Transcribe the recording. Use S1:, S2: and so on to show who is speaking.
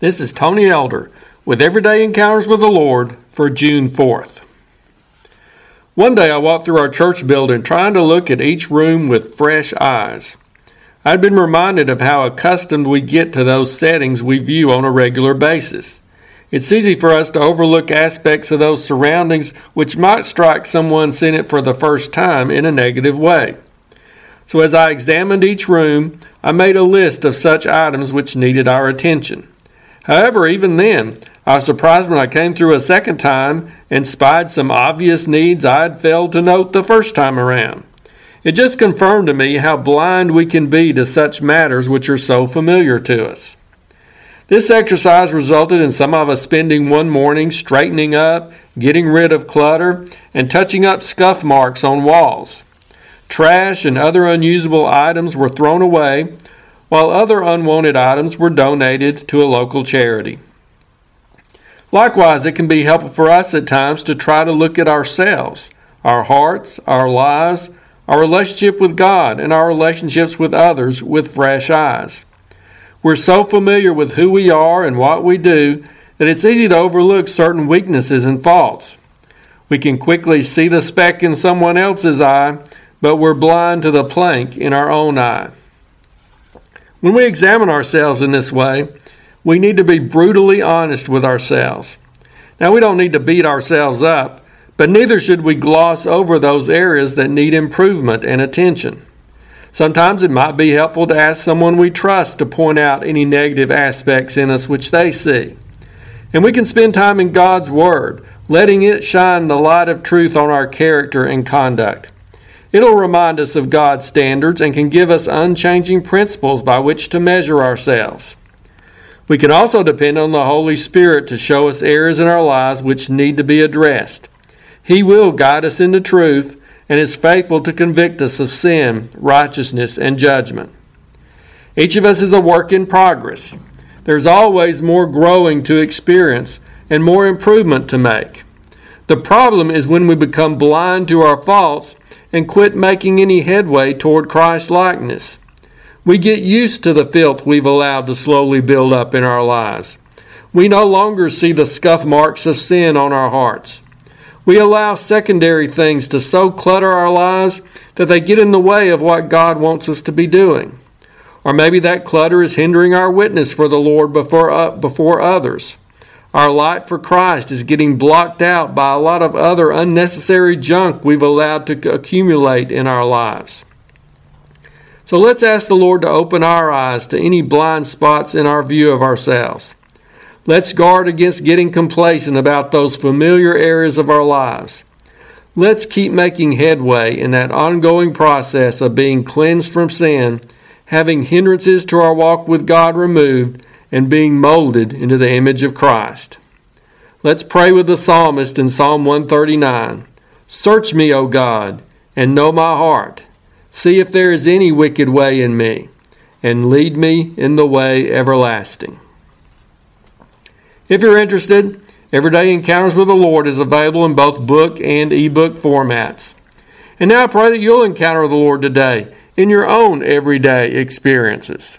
S1: This is Tony Elder with Everyday Encounters with the Lord for June 4th. One day I walked through our church building trying to look at each room with fresh eyes. I'd been reminded of how accustomed we get to those settings we view on a regular basis. It's easy for us to overlook aspects of those surroundings which might strike someone seeing it for the first time in a negative way. So, as I examined each room, I made a list of such items which needed our attention. However, even then, I was surprised when I came through a second time and spied some obvious needs I had failed to note the first time around. It just confirmed to me how blind we can be to such matters which are so familiar to us. This exercise resulted in some of us spending one morning straightening up, getting rid of clutter, and touching up scuff marks on walls. Trash and other unusable items were thrown away, while other unwanted items were donated to a local charity. Likewise, it can be helpful for us at times to try to look at ourselves, our hearts, our lives, our relationship with God, and our relationships with others with fresh eyes. We're so familiar with who we are and what we do that it's easy to overlook certain weaknesses and faults. We can quickly see the speck in someone else's eye, but we're blind to the plank in our own eye. When we examine ourselves in this way, we need to be brutally honest with ourselves. Now, we don't need to beat ourselves up, but neither should we gloss over those areas that need improvement and attention. Sometimes it might be helpful to ask someone we trust to point out any negative aspects in us which they see. And we can spend time in God's Word, letting it shine the light of truth on our character and conduct. It'll remind us of God's standards and can give us unchanging principles by which to measure ourselves. We can also depend on the Holy Spirit to show us areas in our lives which need to be addressed. He will guide us into truth and is faithful to convict us of sin, righteousness, and judgment. Each of us is a work in progress. There's always more growing to experience and more improvement to make. The problem is when we become blind to our faults and quit making any headway toward Christ likeness. We get used to the filth we've allowed to slowly build up in our lives. We no longer see the scuff marks of sin on our hearts. We allow secondary things to so clutter our lives that they get in the way of what God wants us to be doing. Or maybe that clutter is hindering our witness for the Lord before, uh, before others. Our light for Christ is getting blocked out by a lot of other unnecessary junk we've allowed to accumulate in our lives. So let's ask the Lord to open our eyes to any blind spots in our view of ourselves. Let's guard against getting complacent about those familiar areas of our lives. Let's keep making headway in that ongoing process of being cleansed from sin, having hindrances to our walk with God removed, and being molded into the image of Christ. Let's pray with the psalmist in Psalm 139 Search me, O God, and know my heart. See if there is any wicked way in me, and lead me in the way everlasting. If you're interested, Everyday Encounters with the Lord is available in both book and ebook formats. And now I pray that you'll encounter the Lord today in your own everyday experiences.